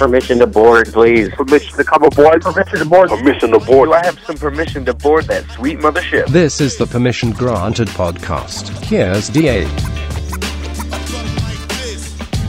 Permission to board, please. Permission to come aboard. Permission to board. Permission to board. Do I have some permission to board that sweet mothership? This is the Permission Granted podcast. Here's DA.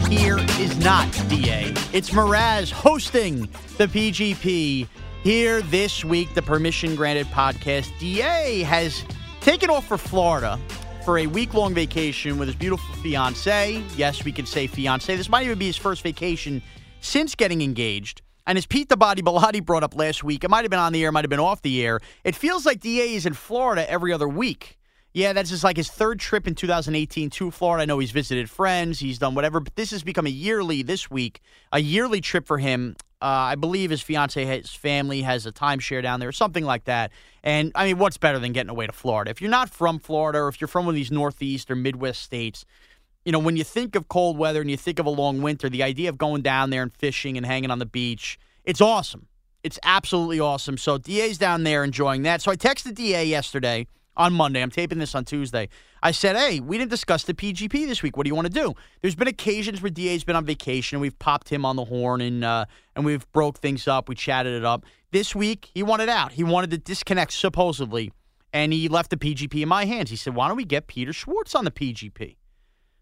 Here is not DA. It's Mraz hosting the PGP. Here this week, the Permission Granted podcast. DA has taken off for Florida for a week long vacation with his beautiful fiance. Yes, we can say fiance. This might even be his first vacation since getting engaged. And as Pete the Body Bellotti brought up last week, it might have been on the air, might have been off the air. It feels like DA is in Florida every other week. Yeah, that's just like his third trip in 2018 to Florida. I know he's visited friends, he's done whatever, but this has become a yearly this week, a yearly trip for him. Uh, I believe his fiance, his family has a timeshare down there, or something like that. And I mean, what's better than getting away to Florida? If you're not from Florida, or if you're from one of these Northeast or Midwest states, you know, when you think of cold weather and you think of a long winter, the idea of going down there and fishing and hanging on the beach, it's awesome. It's absolutely awesome. So DA's down there enjoying that. So I texted DA yesterday on Monday. I'm taping this on Tuesday. I said, hey, we didn't discuss the PGP this week. What do you want to do? There's been occasions where DA's been on vacation and we've popped him on the horn and uh, and we've broke things up. We chatted it up. This week, he wanted out. He wanted to disconnect, supposedly, and he left the PGP in my hands. He said, why don't we get Peter Schwartz on the PGP?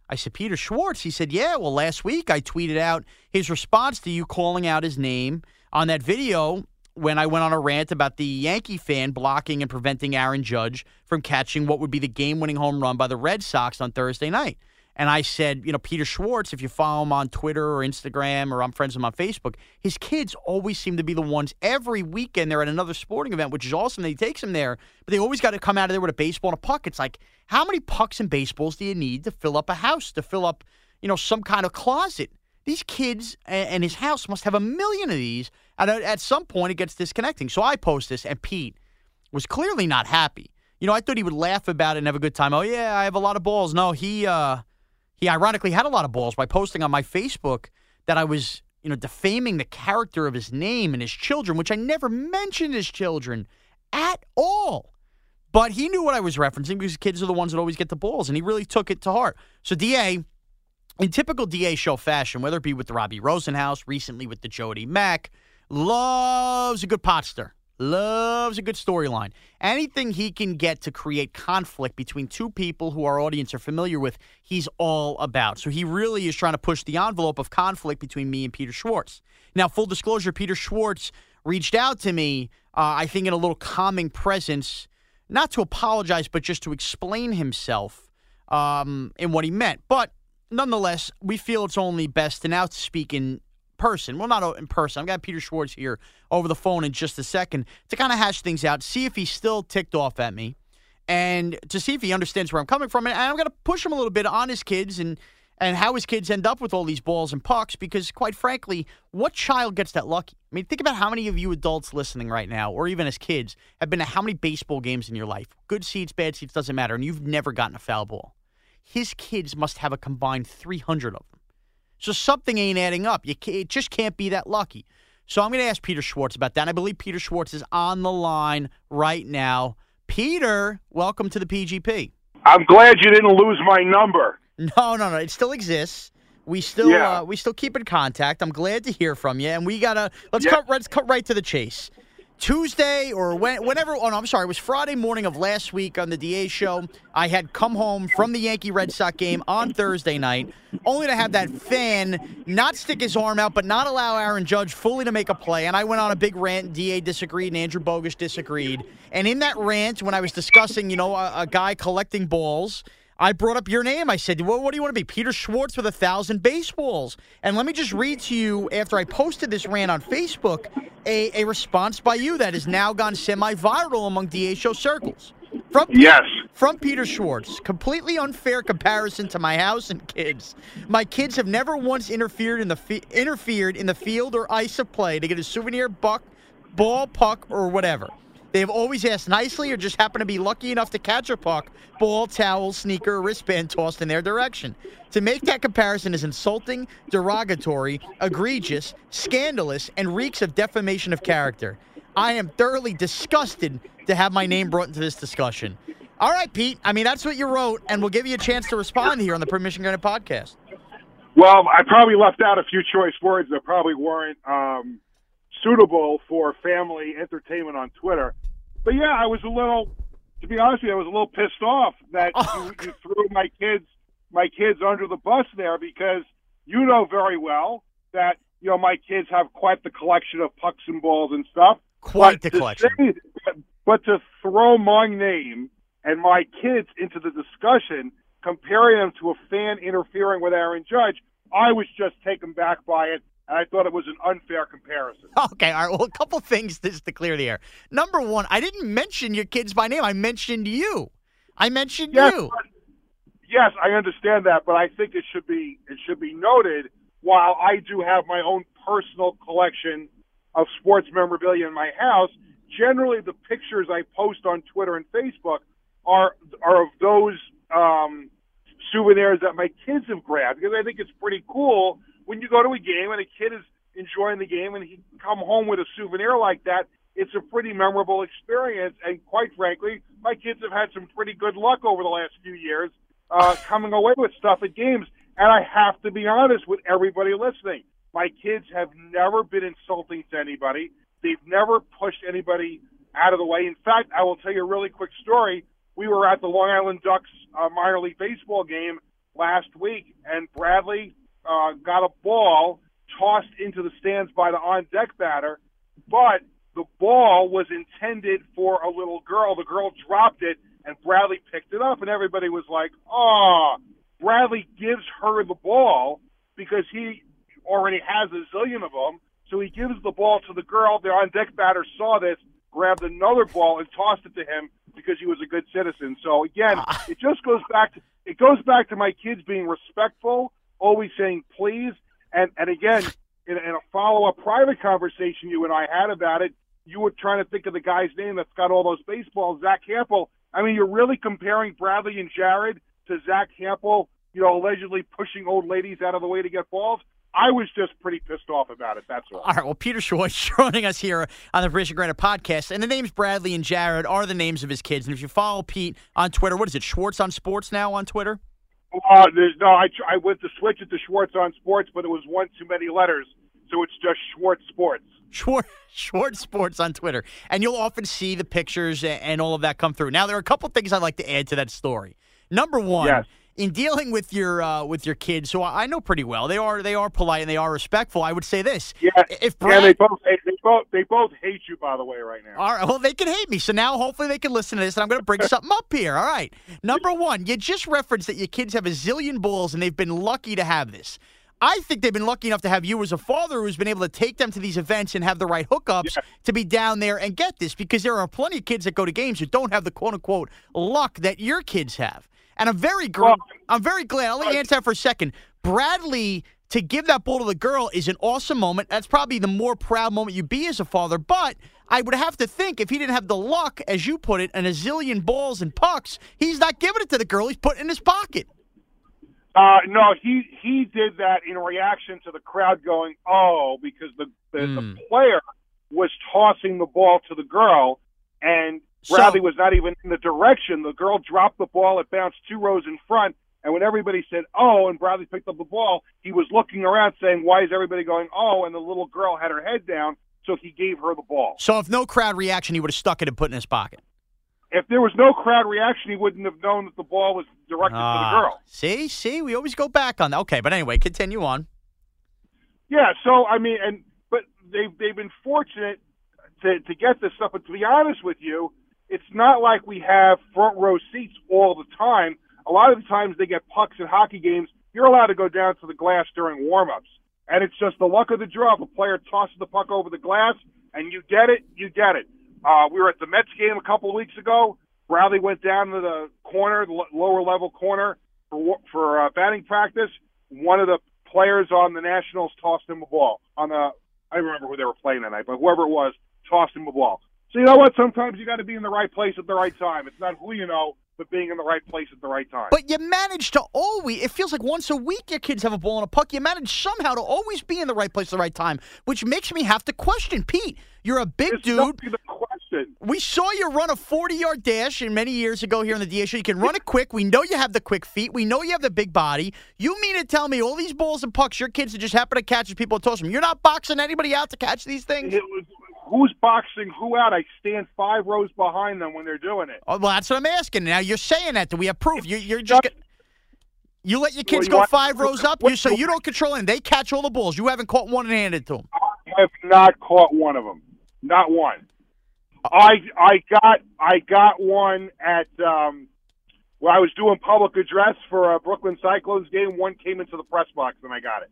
I said, Peter Schwartz. He said, Yeah, well, last week I tweeted out his response to you calling out his name on that video when I went on a rant about the Yankee fan blocking and preventing Aaron Judge from catching what would be the game winning home run by the Red Sox on Thursday night. And I said, you know, Peter Schwartz, if you follow him on Twitter or Instagram or I'm friends with him on Facebook, his kids always seem to be the ones every weekend they're at another sporting event, which is awesome that he takes them there, but they always got to come out of there with a baseball and a puck. It's like, how many pucks and baseballs do you need to fill up a house, to fill up, you know, some kind of closet? These kids and his house must have a million of these. And at some point, it gets disconnecting. So I post this, and Pete was clearly not happy. You know, I thought he would laugh about it and have a good time. Oh, yeah, I have a lot of balls. No, he, uh, he ironically had a lot of balls by posting on my Facebook that I was, you know, defaming the character of his name and his children, which I never mentioned his children at all. But he knew what I was referencing because kids are the ones that always get the balls, and he really took it to heart. So DA, in typical DA show fashion, whether it be with the Robbie Rosenhaus, recently with the Jody Mack, loves a good pot stir loves a good storyline. Anything he can get to create conflict between two people who our audience are familiar with, he's all about. So he really is trying to push the envelope of conflict between me and Peter Schwartz. Now, full disclosure, Peter Schwartz reached out to me, uh, I think, in a little calming presence, not to apologize, but just to explain himself um, in what he meant. But nonetheless, we feel it's only best to now speak in person. Well, not in person. I've got Peter Schwartz here over the phone in just a second to kind of hash things out, see if he's still ticked off at me, and to see if he understands where I'm coming from. And I'm going to push him a little bit on his kids and and how his kids end up with all these balls and pucks because quite frankly what child gets that lucky i mean think about how many of you adults listening right now or even as kids have been to how many baseball games in your life good seats bad seats doesn't matter and you've never gotten a foul ball his kids must have a combined 300 of them so something ain't adding up. You it just can't be that lucky. So I'm going to ask Peter Schwartz about that. And I believe Peter Schwartz is on the line right now. Peter, welcome to the PGP. I'm glad you didn't lose my number. No, no, no. It still exists. We still yeah. uh, we still keep in contact. I'm glad to hear from you. And we gotta let's yeah. cut let's cut right to the chase. Tuesday or when, whenever. Oh no, I'm sorry. It was Friday morning of last week on the DA show. I had come home from the Yankee Red Sox game on Thursday night, only to have that fan not stick his arm out, but not allow Aaron Judge fully to make a play. And I went on a big rant. DA disagreed, and Andrew Bogusch disagreed. And in that rant, when I was discussing, you know, a, a guy collecting balls. I brought up your name. I said, well, what do you want to be? Peter Schwartz with a thousand baseballs. And let me just read to you, after I posted this rant on Facebook, a, a response by you that has now gone semi viral among DA show circles. From Yes. From Peter Schwartz. Completely unfair comparison to my house and kids. My kids have never once interfered in the fi- interfered in the field or ice of play to get a souvenir buck, ball, puck, or whatever. They have always asked nicely or just happen to be lucky enough to catch a puck, ball, towel, sneaker, wristband tossed in their direction. To make that comparison is insulting, derogatory, egregious, scandalous, and reeks of defamation of character. I am thoroughly disgusted to have my name brought into this discussion. All right, Pete. I mean, that's what you wrote, and we'll give you a chance to respond here on the Permission Granted podcast. Well, I probably left out a few choice words that probably weren't um, suitable for family entertainment on Twitter. But yeah, I was a little, to be honest with you, I was a little pissed off that Oh, you, you threw my kids, my kids under the bus there because you know very well that you know my kids have quite the collection of pucks and balls and stuff. Quite But the collection. say- but to throw my name and my kids into the discussion, comparing them to a fan interfering with Aaron Judge, I was just taken back by it, and I thought it was an unfair comparison. Okay, all right. Well, a couple things just to clear the air. Number one, I didn't mention your kids by name. I mentioned you. I mentioned Yes, you. but- yes, I understand that, but I think it should be it should be noted. While I do have my own personal collection of sports memorabilia in my house, generally the pictures I post on Twitter and Facebook are are of those um, souvenirs that my kids have grabbed because I think it's pretty cool when you go to a game and a kid is enjoying the game and he come home with a souvenir like that. It's a pretty memorable experience, and quite frankly, my kids have had some pretty good luck over the last few years uh, coming away with stuff at games. And I have to be honest with everybody listening. My kids have never been insulting to anybody. They've never pushed anybody out of the way. In fact, I will tell you a really quick story. We were at the Long Island Ducks uh, minor league baseball game last week, and Bradley uh, got a ball tossed into the stands by the on deck batter, but the ball was intended for a little girl. The girl dropped it, and Bradley picked it up, and everybody was like, "Oh!" Bradley gives her the ball because he already has a zillion of them. So he gives the ball to the girl. The on deck batter saw this, grabbed another ball, and tossed it to him because he was a good citizen. So again, it just goes back to it goes back to my kids being respectful, always saying please, and and again, in, in a follow up private conversation you and I had about it, you were trying to think of the guy's name that's got all those baseballs, Zach Hample. I mean, you're really comparing Bradley and Jared to Zach Hample, you know, allegedly pushing old ladies out of the way to get balls. I was just pretty pissed off about it. That's all. All right. Well, Peter Schwartz joining us here on the Permission Granted podcast, and the names Bradley and Jared are the names of his kids. And if you follow Pete on Twitter, what is it? Schwartz on Sports now on Twitter. Uh, no. I I went to switch it to Schwartz on Sports, but it was one too many letters, so it's just Schwartz Sports. Schwartz, Schwartz Sports on Twitter, and you'll often see the pictures and all of that come through. Now, there are a couple things I'd like to add to that story. Number one, Yes. In dealing with your uh, with your kids, who I know pretty well, they are they are polite and they are respectful. I would say this: Yeah, if yeah, they both they, both they both hate you, by the way, right now. All right. Well, they can hate me. So now hopefully they can listen to this, and I'm going to bring something up here. All right. Number one, you just referenced that your kids have a zillion balls, and they've been lucky to have this. I think they've been lucky enough to have you as a father who's been able to take them to these events and have the right hookups to be down there and get this because there are plenty of kids that go to games who don't have the quote unquote luck that your kids have. And I'm very gr- Well- I'm very glad. I'll let you answer that for a second. Bradley to give that ball to the girl is an awesome moment. That's probably the more proud moment you be as a father. But I would have to think if he didn't have the luck, as you put it, and a zillion balls and pucks, he's not giving it to the girl. He's putting it in his pocket. Uh, no, he he did that in reaction to the crowd going, "Oh," because the the, Mm. the player was tossing the ball to the girl, and So- Bradley was not even in the direction. The girl dropped the ball; it bounced two rows in front. And when everybody said "Oh," and Bradley picked up the ball, he was looking around saying, "Why is everybody going oh?" And the little girl had her head down. so he gave her the ball. So if no crowd reaction, he would have stuck it and put it in his pocket. If there was no crowd reaction, he wouldn't have known that the ball was directed to Ah, the girl. See, see, we always go back on that. Okay, but anyway, continue on. Yeah, so I mean, and but they've they've been fortunate to to get this stuff. But to be honest with you, it's not like we have front row seats all the time. A lot of the times they get pucks at hockey games. You're allowed to go down to the glass during warm-ups, and it's just the luck of the draw. If a player tosses the puck over the glass and you get it, you get it. Uh, we were at the Mets game a couple of weeks ago. Bradley went down to the corner, the lower level corner for for uh, batting practice. One of the players on the Nationals tossed him a ball on the. I remember who they were playing that night, but whoever it was tossed him a ball. So you know what? Sometimes you got to be in the right place at the right time. It's not who you know, but being in the right place at the right time. But you manage to always, it feels like once a week your kids have a ball and a puck. You manage somehow to always be in the right place at the right time, which makes me have to question. Pete, you're a big It's dude. not the question. We saw you run a 40 yard dash in many years ago here in the show. You can run it quick. We know you have the quick feet. We know you have the big body. You mean to tell me all these balls and pucks your kids that just happen to catch as people toss them? You're not boxing anybody out to catch these things? It was who's boxing who out. I stand five rows behind them when they're doing it. Oh, well, that's what I'm asking. Now you're saying that. Do we have proof? You're, you're just. Get- You let your kids you go five rows up, you, so you don't control and They catch all the balls. You haven't caught one and handed to them. I have not caught one of them. Not one. I I got I got one at um when I was doing public address for a Brooklyn Cyclones game. One came into the press box and I got it.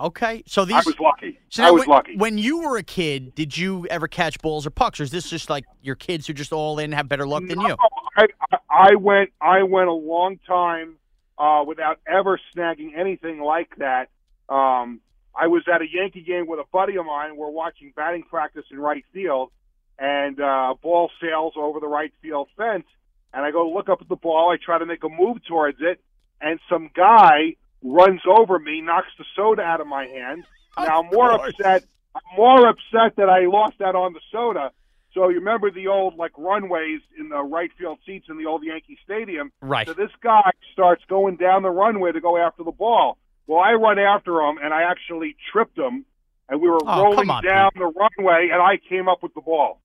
Okay, so these. I was lucky. so I was when, lucky. When you were a kid, did you ever catch balls or pucks, or is this just like your kids who just all in have better luck than you? No, I, I I went I went a long time uh, without ever snagging anything like that. Um, I was at a Yankee game with a buddy of mine. We're watching batting practice in right field, and uh, a ball sails over the right field fence. And I go look up at the ball. I try to make a move towards it, and some guy runs over me, knocks the soda out of my hand. Now I'm more upset. I'm more upset that I lost that on the soda. So you remember the old like runways in the right field seats in the old Yankee Stadium. Right. So this guy starts going down the runway to go after the ball. Well, I run after him and I actually tripped him, and we were Oh, rolling on, down the runway, and I came up with the ball.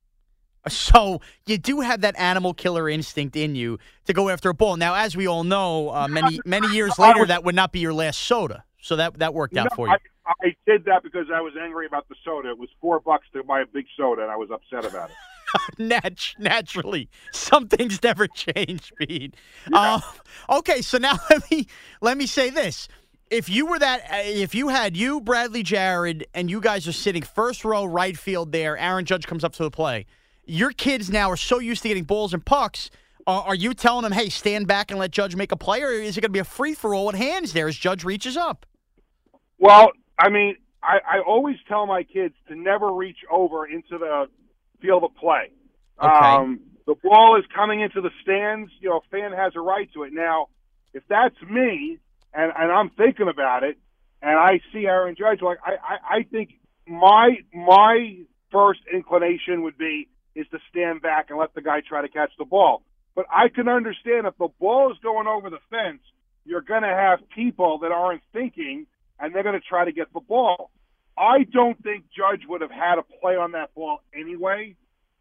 So you do have that animal killer instinct in you to go after a ball. Now, as we all know, uh, many many years later, that would not be your last soda. So that that worked out No, for you. I, I did that because I was angry about the soda. It was four bucks to buy a big soda, and I was upset about it. Nat- naturally, some things never change, Pete. Uh, okay, so now let me let me say this: if you were that, uh, if you had you, Bradley, Jared, and you guys are sitting first row right field there, Aaron Judge comes up to the play. Your kids now are so used to getting balls and pucks. Are, are you telling them, "Hey, stand back and let Judge make a play," or is it going to be a free for all with hands there as Judge reaches up? Well, I mean, I, I always tell my kids to never reach over into the field of play. Okay. Um, the ball is coming into the stands. You know, a fan has a right to it. Now, if that's me and, and I'm thinking about it, and I see Aaron Judge, like I, I, I think my my first inclination would be is to stand back and let the guy try to catch the ball. But I can understand if the ball is going over the fence, you're going to have people that aren't thinking and they're going to try to get the ball. I don't think Judge would have had a play on that ball anyway.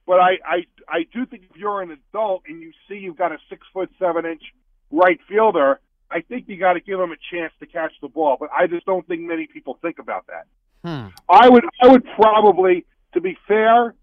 But I, I, I do think if you're an adult and you see you've got a six foot seven inch right fielder, I think you got to give him a chance to catch the ball. But I just don't think many people think about that. Hmm. I would, I would probably, to be fair,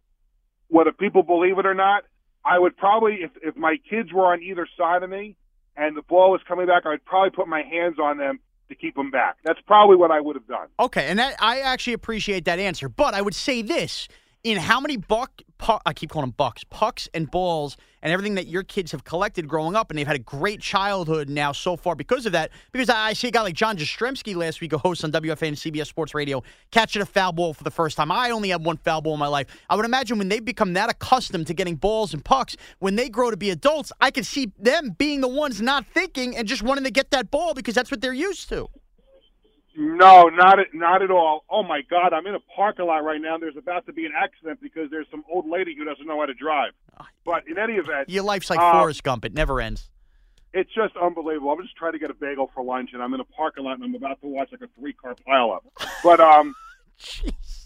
whether people believe it or not, I would probably, if if my kids were on either side of me and the ball was coming back, I'd probably put my hands on them to keep them back. That's probably what I would have done. Okay, and that I actually appreciate that answer. But I would say this: in how many buck, I keep calling them bucks, pucks and balls, and everything that your kids have collected growing up, and they've had a great childhood now so far because of that. Because I see a guy like John Jastremski last week, a host on WFAN and CBS Sports Radio, catching a foul ball for the first time. I only had one foul ball in my life. I would imagine when they become that accustomed to getting balls and pucks, when they grow to be adults, I could see them being the ones not thinking and just wanting to get that ball because that's what they're used to. No, not at, not at all. Oh my God, I'm in a parking lot right now. There's about to be an accident because there's some old lady who doesn't know how to drive. But in any event, Your life's like Uh, Forrest Gump; it never ends. it's just unbelievable. I'm just trying to get a bagel for lunch, and I'm in a parking lot, and I'm about to watch like a three car pileup. But um, Jeez.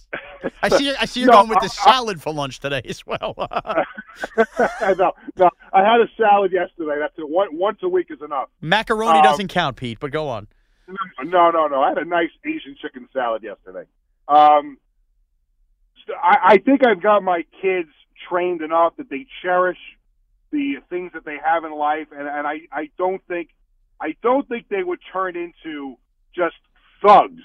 I see. I see you're No, going with the I- salad for lunch today as well. no, no, I had a salad yesterday. That's it. One, once a week is enough. Macaroni Um, doesn't count, Pete. But go on. No, no, no. I had a nice Asian chicken salad yesterday. Um, so I, I think I've got my kids trained enough that they cherish the things that they have in life, and, and I, I don't think, I don't think they would turn into just thugs.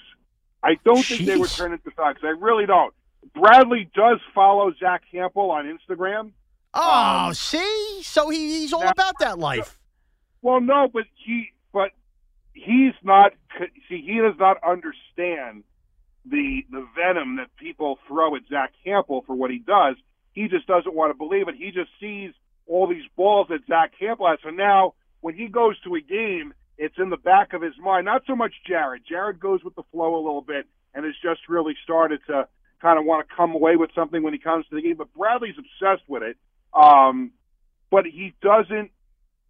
I don't think they would turn into thugs. I really don't. Bradley does follow Zach Hample on Instagram. Oh, um, see, so he, he's all now- about that life. Well, no, but he, but he's not. See, he does not understand the the venom that people throw at Zach Hample for what he does. He just doesn't want to believe it. He just sees all these balls that Zach Hample has. So now, when he goes to a game, it's in the back of his mind. Not so much Jared. Jared goes with the flow a little bit and has just really started to kind of want to come away with something when he comes to the game. But Bradley's obsessed with it. Um, but he doesn't.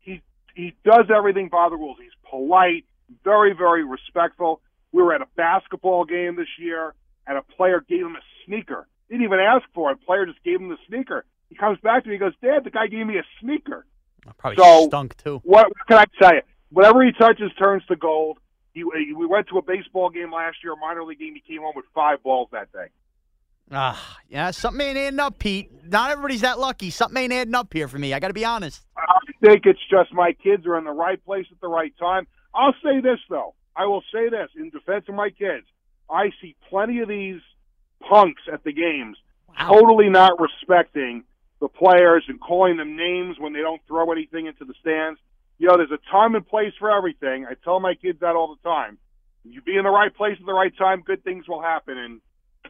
He he does everything by the rules. He's polite, very very respectful. We were at a basketball game this year, and a player gave him a sneaker. Didn't even ask for it. player just gave him the sneaker. He comes back to me. He goes, "Dad, the guy gave me a sneaker." I Probably So- stunk too. What can I tell you? Whatever he touches turns to gold. He, we went to a baseball game last year, a minor league game. He came home with five balls that day. Ah, yeah, something ain't adding up, Pete. Not everybody's that lucky. Something ain't adding up here for me. I got to be honest. I think it's just my kids are in the right place at the right time. I'll say this though. I will say this in defense of my kids. I see plenty of these punks at the games Wow. totally not respecting the players and calling them names when they don't throw anything into the stands. You know, there's a time and place for everything. I tell my kids that all the time. You be in the right place at the right time, good things will happen. And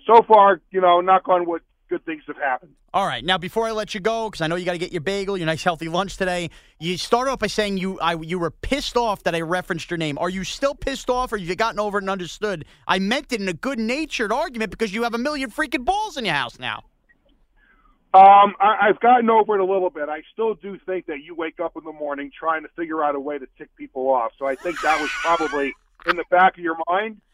so far, you know, knock on wood, good things have happened. All right. Now, before I let you go, because I know you got to get your bagel, your nice healthy lunch today, you started off by saying you I, you were pissed off that I referenced your name. Are you still pissed off, or have you gotten over it and understood? I meant it in a good natured argument because you have a million freaking balls in your house now. Um, I, I've gotten over it a little bit. I still do think that you wake up in the morning trying to figure out a way to tick people off. So I think that was probably in the back of your mind.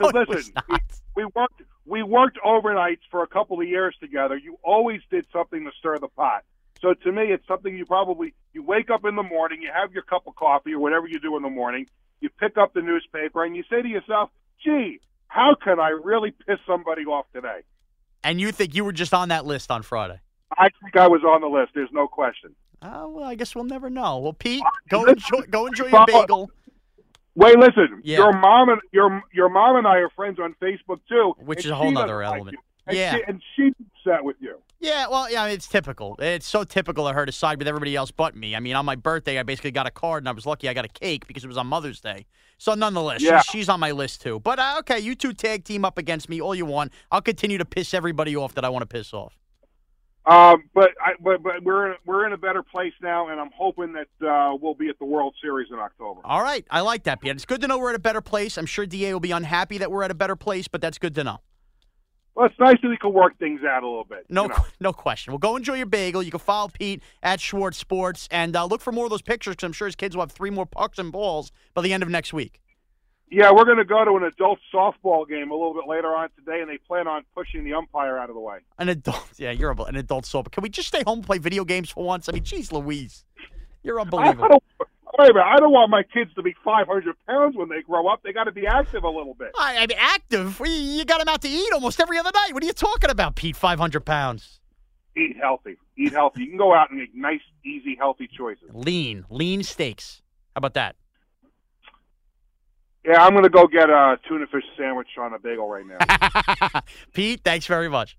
No, Because it was listen, not. we worked we worked overnights for a couple of years together. You always did something to stir the pot. So to me, it's something you probably you wake up in the morning, you have your cup of coffee or whatever you do in the morning, you pick up the newspaper, and you say to yourself, "Gee, how can I really piss somebody off today?" And you think you were just on that list on Friday? I think I was on the list. There's no question. Oh, well, I guess we'll never know. Well, Pete, uh, go Listen, enjoy, go enjoy your bagel, Wait, listen. Yeah. Your mom and your your mom and I are friends on Facebook too, Which is a whole like element. And Yeah. she, and she's upset with you. Yeah, well, yeah, it's typical. It's so typical of her to side with everybody else but me. I mean, on my birthday, I basically got a card, and I was lucky I got a cake because it was on Mother's Day. So, nonetheless, Yeah. she's, she's on my list too. But uh, okay, you two tag team up against me all you want. I'll continue to piss everybody off that I want to piss off. Um, but I, but but we're in, we're in a better place now, and I'm hoping that uh, we'll be at the World Series in October. All right, I like that, Pete. It's good to know we're at a better place. I'm sure Da will be unhappy that we're at a better place, but that's good to know. Well, it's nice that we can work things out a little bit. No, you know. no question. Well, go enjoy your bagel. You can follow Pete at Schwartz Sports and uh, look for more of those pictures because I'm sure his kids will have three more pucks and balls by the end of next week. Yeah, we're going to go to an adult softball game a little bit later on today, and they plan on pushing the umpire out of the way. An adult, yeah, you're an adult sober. Can we just stay home and play video games for once? I mean, geez, Louise, you're I unbelievable. don't, wait a minute, I don't want my kids to be 500 pounds when they grow up. They got to be active a little bit. I, I mean, active. We, you got them out to eat almost every other night. What are you talking about, Pete? Five hundred pounds, Eat healthy. Eat healthy. You can go out and make nice, easy, healthy choices. lean, lean steaks. How about that? Yeah, I'm going to go get a tuna fish sandwich on a bagel right now. Pete, thanks very much.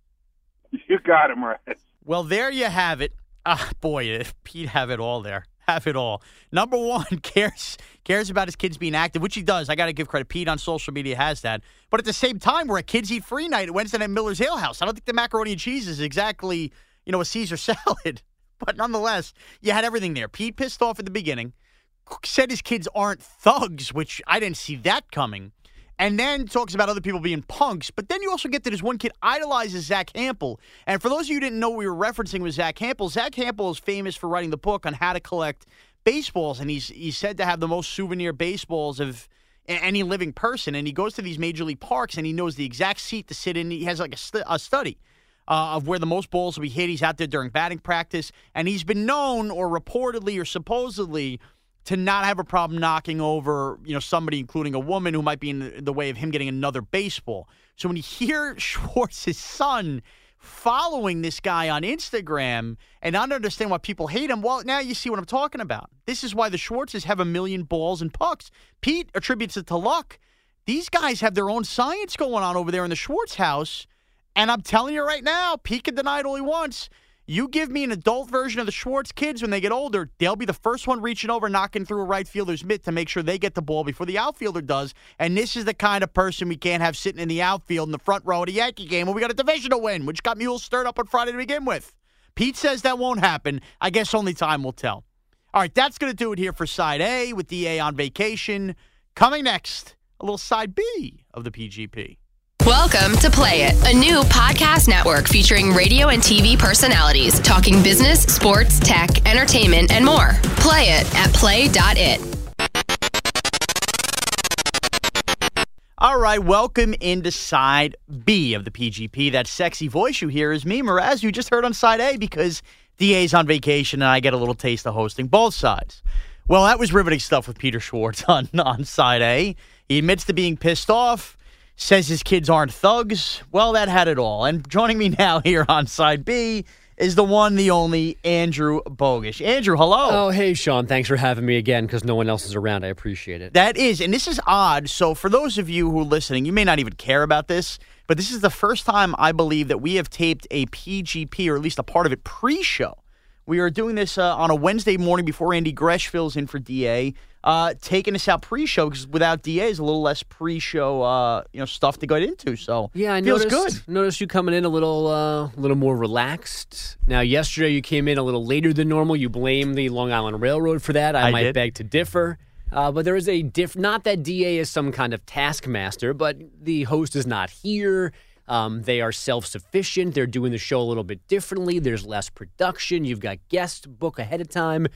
you got him right. Well, there you have it. Ah, boy, Pete have it all there. Have it all. Number one cares cares about his kids being active, which he does. I got to give credit. Pete on social media has that. But at the same time, we're at Kids Eat Free night at Wednesday Night Miller's Ale House. I don't think the macaroni and cheese is exactly, you know, a Caesar salad. But nonetheless, you had everything there. Pete pissed off at the beginning, said his kids aren't thugs, which I didn't see that coming. And then talks about other people being punks. But then you also get that his one kid idolizes Zach Hample. And for those of you who didn't know what we were referencing with Zach Hample, Zach Hample is famous for writing the book on how to collect baseballs. And he's he's said to have the most souvenir baseballs of any living person, and he goes to these major league parks and he knows the exact seat to sit in. He has like a, st- a study uh, of where the most balls will be hit. He's out there during batting practice, and he's been known, or reportedly, or supposedly, to not have a problem knocking over, you know, somebody, including a woman who might be in the- way of him getting another baseball. So when you hear Schwartz's son following this guy on Instagram and not understand why people hate him, well, now you see what I'm talking about. This is why the Schwartzes have a million balls and pucks. Pete attributes it to luck. These guys have their own science going on over there in the Schwartz house. And I'm telling you right now, Pete can deny it only once. You give me an adult version of the Schwartz kids when they get older, they'll be the first one reaching over, knocking through a right fielder's mitt to make sure they get the ball before the outfielder does. And this is the kind of person we can't have sitting in the outfield in the front row of the Yankee game when we got a division to win, which got mules stirred up on Friday to begin with. Pete says that won't happen. I guess only time will tell. All right, that's going to do it here for side A with DA on vacation. Coming next, a little side B of the PGP. Welcome to Play It, a new podcast network featuring radio and TV personalities talking business, sports, tech, entertainment, and more. Play it at play.it. All right, welcome into side B of the PGP. That sexy voice you hear is me, Mraz, you just heard on side A because DA's on vacation and I get a little taste of hosting both sides. Well, that was riveting stuff with Peter Schwartz on, on side A. He admits to being pissed off, says his kids aren't thugs. Well, that had it all. And joining me now here on side B is the one, the only Andrew Bogusch. Andrew, hello. Oh, hey, Sean. Thanks for having me again because no one else is around. I appreciate it. That is, and this is odd. So, for those of you who are listening, you may not even care about this, but this is the first time I believe that we have taped a PGP, or at least a part of it, pre show. We are doing this uh, on a Wednesday morning before Andy Gresh fills in for DA, uh, taking us out pre show because without DA is a little less pre show uh, you know, stuff to get into. So, Yeah, I feels noticed. good. Noticed you coming in a little, uh, a little more relaxed. Now, yesterday you came in a little later than normal. You blame the Long Island Railroad for that. I, I might did. beg to differ. Uh, but there is a diff. Not that Da is some kind of taskmaster, but the host is not here. Um, they are self-sufficient. They're doing the show a little bit differently. There's less production. You've got guests book ahead of time.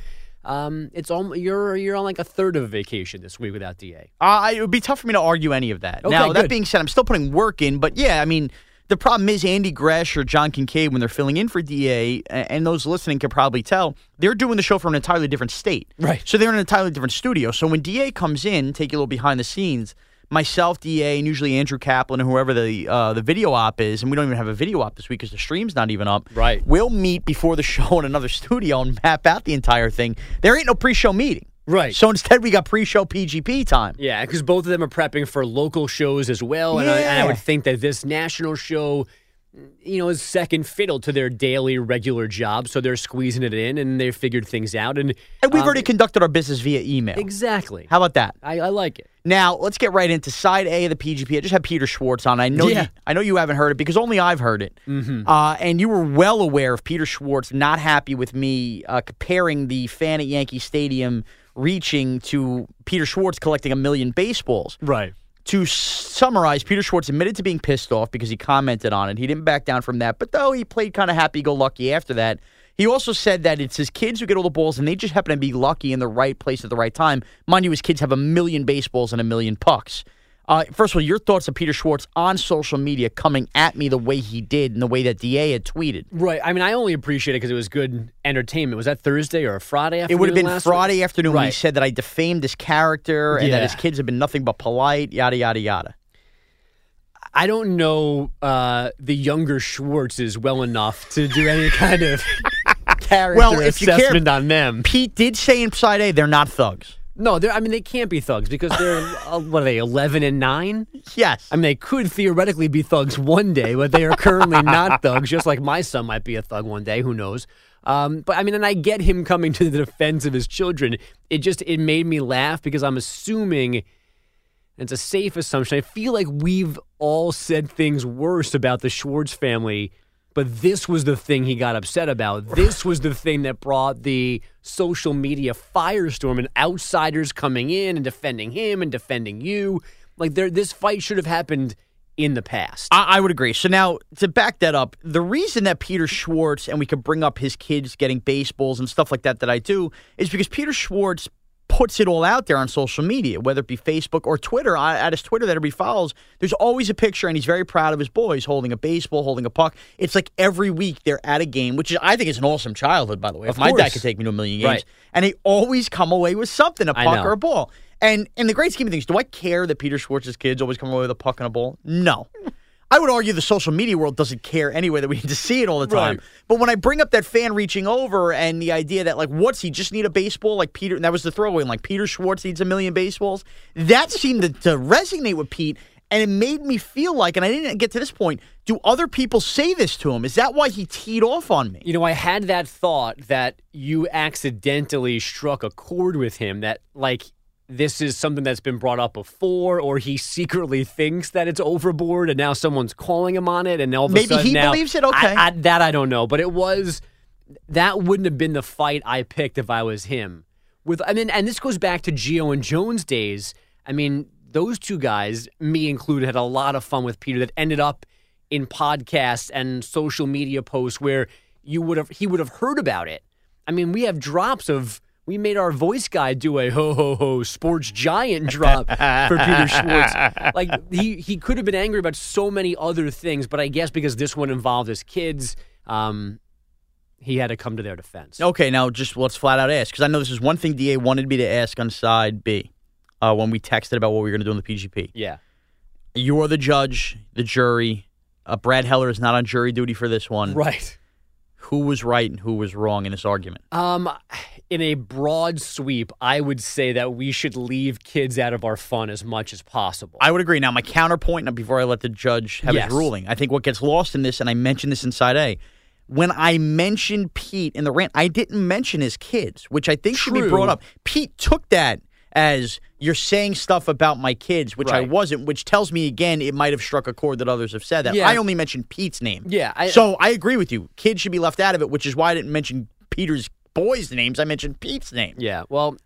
Um, it's all you're you're on like a third of a vacation this week without Da. Uh, it would be tough for me to argue any of that. Okay, now, that good. being said, I'm still putting work in, but yeah, I mean, the problem is Andy Gresh or John Kincaid, when they're filling in for DA, and those listening can probably tell, they're doing the show from an entirely different state. Right. So they're in an entirely different studio. So when DA comes in, take you a little behind the scenes, myself, DA, and usually Andrew Kaplan and whoever the uh, the video op is, and we don't even have a video op this week because the stream's not even up. Right. We'll meet before the show in another studio and map out the entire thing. There ain't no pre-show meeting. Right. So instead, we got pre-show PGP time. Yeah, because both of them are prepping for local shows as well, and, I, and I would think that this national show, you know, is second fiddle to their daily regular job, so they're squeezing it in, and they figured things out, and, And we've um, already conducted our business via email. exactly. How about that? I, I like it. Now let's get right into side A of the PGP. I just had Peter Schwartz on. I know, Yeah. you, I know you haven't heard it because only I've heard it. Mm-hmm. Uh, and you were well aware of Peter Schwartz not happy with me uh, comparing the fan at Yankee Stadium reaching to Peter Schwartz collecting a million baseballs. Right. To summarize, Peter Schwartz admitted to being pissed off because he commented on it. He didn't back down from that, but though he played kind of happy go lucky after that. He also said that it's his kids who get all the balls and they just happen to be lucky in the right place at the right time. Mind you, his kids have a million baseballs and a million pucks. Uh, first of all, your thoughts of Peter Schwartz on social media coming at me the way he did and the way that DA had tweeted. Right. I mean, I only appreciate it because it was good entertainment. Was that Thursday or a Friday afternoon? It would have been last week? Friday afternoon when he said that I defamed his character and that his kids have been nothing but polite, yada, yada, yada. I don't know uh, the younger Schwartzes well enough to do any kind of character Well, if you care- assessment on them. Pete did say in side A they're not thugs. No, they're, I mean they can't be thugs because they're uh, what are they eleven and nine? Yes. I mean they could theoretically be thugs one day, but they are currently not thugs. Just like my son might be a thug one day. Who knows? Um, but I mean, and I get him coming to the defense of his children. It just it made me laugh because I'm assuming. It's a safe assumption. I feel like we've all said things worse about the Schwartz family, but this was the thing he got upset about. This was the thing that brought the social media firestorm and outsiders coming in and defending him and defending you. Like there, this fight should have happened in the past. I, I would agree. So now to back that up, the reason that Peter Schwartz and we could bring up his kids getting baseballs and stuff like that that I do is because Peter Schwartz puts it all out there on social media, whether it be Facebook or Twitter. At his Twitter that everybody follows, there's always a picture, and he's very proud of his boys holding a baseball, holding a puck. It's like every week they're at a game, which is, I think is an awesome childhood, by the way. If Of my dad could take me to a million games, Right. and they always come away with something, a puck or a ball. And in the great scheme of things, do I care that Peter Schwartz's kids always come away with a puck and a ball? No. I would argue the social media world doesn't care anyway that we need to see it all the time. Right. But when I bring up that fan reaching over and the idea that like what's he just need a baseball like Peter and that was the throwaway like Peter Schwartz needs a million baseballs that seemed to, to resonate with Pete and it made me feel like and I didn't get to this point do other people say this to him is that why he teed off on me You know, I had that thought that you accidentally struck a chord with him that, like, this is something that's been brought up before, or he secretly thinks that it's overboard, and now someone's calling him on it, and all of a Maybe sudden he now- believes it? Okay. I, I, that I don't know, but it was that wouldn't have been the fight I picked if I was him. With I mean, and this goes back to Geo and Jones days. I mean, those two guys, me included, had a lot of fun with Peter. That ended up in podcasts and social media posts where you would have he would have heard about it. I mean, we have drops of. We made our voice guy do a ho ho ho sports giant drop for Peter Schwartz. Like he he could have been angry about so many other things, but I guess because this one involved his kids, um, he had to come to their defense. Okay, now just let's flat out ask because I know this is one thing Da wanted me to ask on side B uh, when we texted about what we were going to do on the PGP. Yeah. You are the judge, the jury. Uh, Brad Heller is not on jury duty for this one. Right. Who was right and who was wrong in this argument? Um, in a broad sweep, I would say that we should leave kids out of our fun as much as possible. I would agree. Now, my counterpoint, now before I let the judge have Yes. his ruling, I think what gets lost in this, and I mentioned this in side A, when I mentioned Pete in the rant, I didn't mention his kids, which I think should be brought up. Pete took that as you're saying stuff about my kids, which I wasn't, which tells me again it might have struck a chord that others have said that. Yeah. I only mentioned Pete's name. Yeah, I- so I agree with you. Kids should be left out of it, which is why I didn't mention Peter's boys' names. I mentioned Pete's name. Yeah. Well,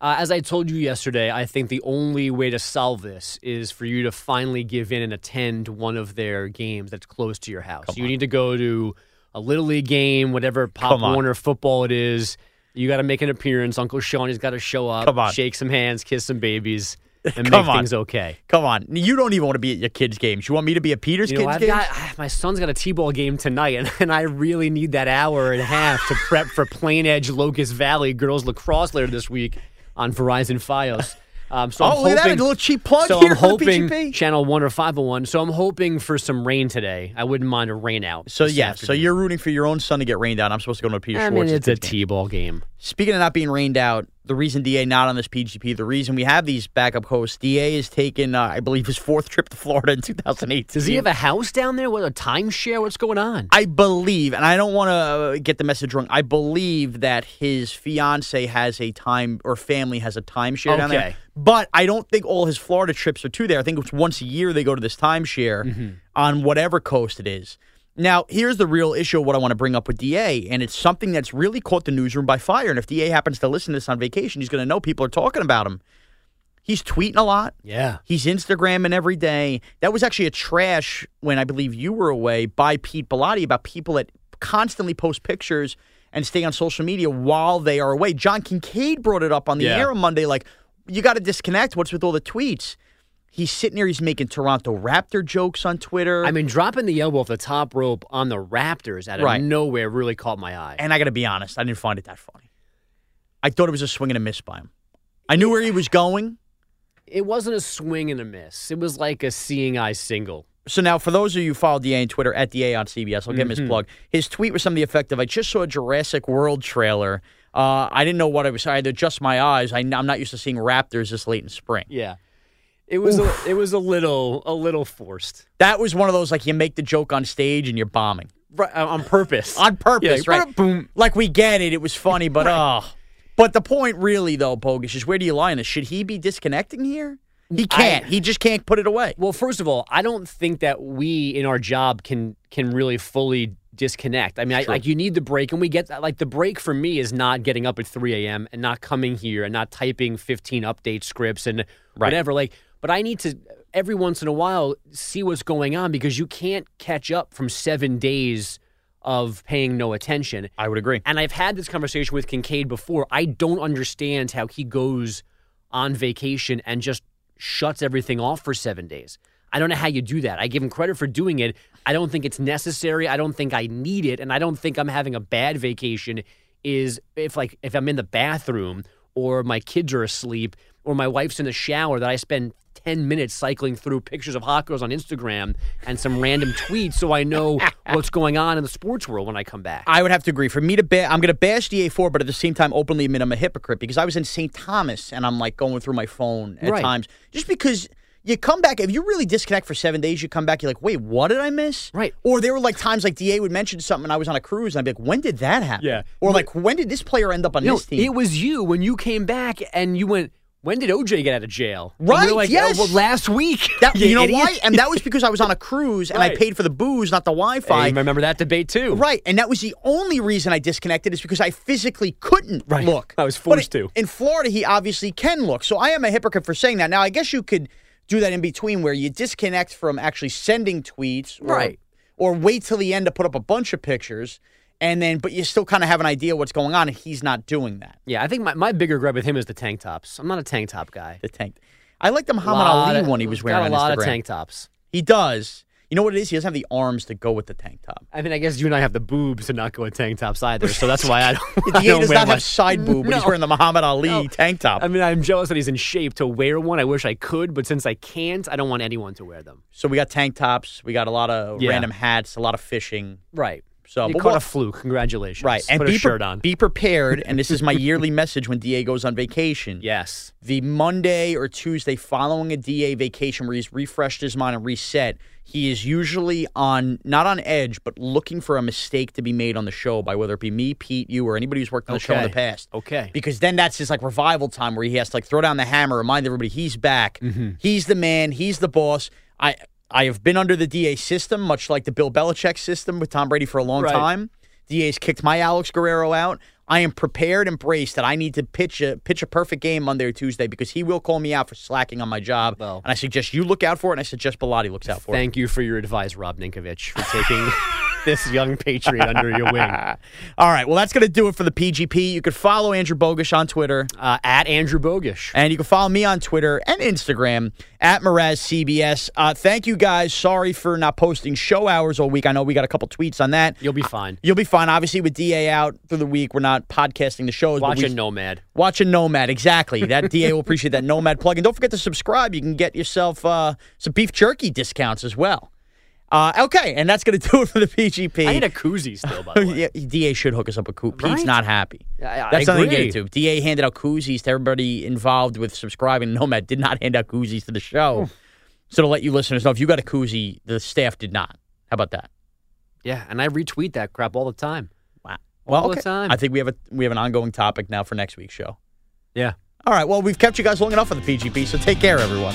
uh, as I told you yesterday, I think the only way to solve this is for you to finally give in and attend one of their games that's close to your house. you need to go to a little league game, whatever Pop Come on. Warner football it is. You got to make an appearance. Uncle Shawnee's got to show up, Come on. shake some hands, kiss some babies, and Come make on. things okay. Come on. You don't even want to be at your kids' games. You want me to be at Peter's You know, kids' I've games? got my son's got a t-ball game tonight, and, and I really need that hour and a half to prep for Plain Edge Locust Valley girls lacrosse later this week on Verizon FiOS. Um, so Oh, I'm look at that, a little cheap plug so here I'm hoping channel one or five hundred one. So I'm hoping for some rain today. I wouldn't mind a rain out. So yeah, so you're rooting for your own son to get rained out. I'm supposed to go to a Peter I mean, it's a t-ball game. Speaking of not being rained out, the reason Da not on this PGP, the reason we have these backup hosts, Da is taken, uh, I believe, his fourth trip to Florida in 2008. Does he have a house down there? What a timeshare? What's going on? I believe, and I don't want to get the message wrong. I believe that his fiance has a time or family has a timeshare down there. Okay. But I don't think all his Florida trips are to there. I think it's once a year they go to this timeshare Mm-hmm. on whatever coast it is. Now, here's the real issue of what I want to bring up with DA, and it's something that's really caught the newsroom by fire. And if DA happens to listen to this on vacation, he's going to know people are talking about him. He's tweeting a lot. Yeah. He's Instagramming every day. That was actually a trash when I believe you were away by Pete Bellotti about people that constantly post pictures and stay on social media while they are away. John Kincaid brought it up on the Yeah. air on Monday, like, you got to disconnect. What's with all the tweets? He's sitting there, he's making Toronto Raptor jokes on Twitter. I mean, dropping the elbow off the top rope on the Raptors out of Right. nowhere really caught my eye. and I got to be honest, I didn't find it that funny. I thought it was a swing and a miss by him. I knew where he was going. It wasn't a swing and a miss. It was like a seeing eye single. So now, for those of you who follow DA on Twitter at DA on CBS, I'll give him Mm-hmm. his plug. His tweet was something effective. I just saw a Jurassic World trailer. Uh, I didn't know what I was. I had to adjust my eyes. I, I'm not used to seeing raptors this late in spring. Yeah. It was a, it was a little a little forced. That was one of those like you make the joke on stage and you're bombing Right, uh, on purpose. on purpose, Yeah, right? boom. Like we get it. It was funny, but oh. But the point really, though, Bogusch, is where do you lie on this? Should he be disconnecting here? He can't. he just can't put it away. Well, first of all, I don't think that we in our job can can really fully disconnect. I mean, I, like you need the break, and we get that. Like the break for me is not getting up at 3 a.m. and not coming here and not typing 15 update scripts and whatever. Like, but I need to every once in a while see what's going on because you can't catch up from seven days of paying no attention. I would agree. And I've had this conversation with Kincaid before. I don't understand how he goes on vacation and just shuts everything off for seven days. I don't know how you do that. I give him credit for doing it. I don't think it's necessary. I don't think I need it. And I don't think I'm having a bad vacation is if like if I'm in the bathroom or my kids are asleep or my wife's in the shower that I spend 10 minutes cycling through pictures of hot girls on Instagram and some random tweets so I know what's going on in the sports world when I come back. I would have to agree. For me to ba- I'm going to bash DA4, but at the same time openly admit I'm a hypocrite because I was in St. Thomas and I'm like going through my phone at Right. times just because you come back if you really disconnect for seven days you come back you're like wait what did I miss Right. or there were like times like DA would mention something and I was on a cruise and I'd be like when did that happen Yeah. or like when did this player end up on No, this team it was you when you came back and you went, when did OJ get out of jail? And Right, we're like, oh, yes. "Oh, well, last week. That- you, know idiot." why? And that was because I was on a cruise and I Right. paid for the booze, not the Wi-Fi. I remember that debate too. Right, and that was the only reason I disconnected is because I physically couldn't Right. look. I was But forced to. In Florida, he obviously can look, so I am a hypocrite for saying that. Now, I guess you could do that in between, where you disconnect from actually sending tweets, or, Right. Or wait till the end to put up a bunch of pictures, and then but you still kind of have an idea what's going on. And he's not doing that. Yeah, I think my, my bigger gripe with him is the tank tops. I'm not a tank top guy. The tank. I like the Muhammad Ali of- one he was wearing got a on lot Instagram. of tank tops. He does. You know what it is? He doesn't have the arms to go with the tank top. I mean, I guess you and I have the boobs to not go with tank tops either, so that's why I don't. He does not much. have side boob, but he's No. wearing the Muhammad Ali No. tank top. I mean, I'm jealous that he's in shape to wear one. I wish I could, but since I can't, I don't want anyone to wear them. So we got tank tops, we got a lot of Yeah. random hats, a lot of fishing. Right. So, you caught what- a fluke. Congratulations. right, and put be a shirt on. Be prepared, and this is my yearly message when DA goes on vacation. yes. The Monday or Tuesday following a DA vacation where he's refreshed his mind and reset, he is usually on not on edge, but looking for a mistake to be made on the show by whether it be me, Pete, you, or anybody who's worked on the show in the past. Okay. Because then that's his like revival time where he has to like throw down the hammer, remind everybody he's back. Mm-hmm. He's the man. He's the boss. I I have been under the DA system, much like the Bill Belichick system with Tom Brady for a long Right. time. DA's kicked my Alex Guerrero out. I am prepared and braced that I need to pitch a pitch a perfect game Monday or Tuesday because he will call me out for slacking on my job. Well- and I suggest you look out for it, and I suggest Bilotti looks out for it. Thank you for your advice, Rob Ninkovich, for taking this young patriot under your wing. All right, well that's going to do it for the PGP. You could follow Andrew Bogusch on Twitter. Uh, at Andrew Bogusch. And you can follow me on Twitter and Instagram at MrazCBS. Uh, thank you guys. Sorry for not posting show hours all week. I know we got a couple tweets on that. You'll be fine. You'll be fine. Obviously, with DA out through the week, we're not podcasting the shows. Watch we- a Nomad. Watching Nomad, exactly. That DA will appreciate that Nomad plug. And don't forget to subscribe. You can get yourself uh, some beef jerky discounts as well. Uh, okay, and that's going to do it for the PGP. I need a koozie still, by the way. yeah, DA should hook us up with koozies. Pete's not happy. I- I That's something to agree. get into. DA handed out koozies to everybody involved with subscribing. Nomad did not hand out koozies to the show. so to let you listeners know, if you got a koozie, the staff did not. How about that? Yeah, and I retweet that crap all the time. Wow. Well, All the time. I think we have a we have an ongoing topic now for next week's show. Yeah. All right. Well, we've kept you guys long enough on the PGP, so take care, everyone.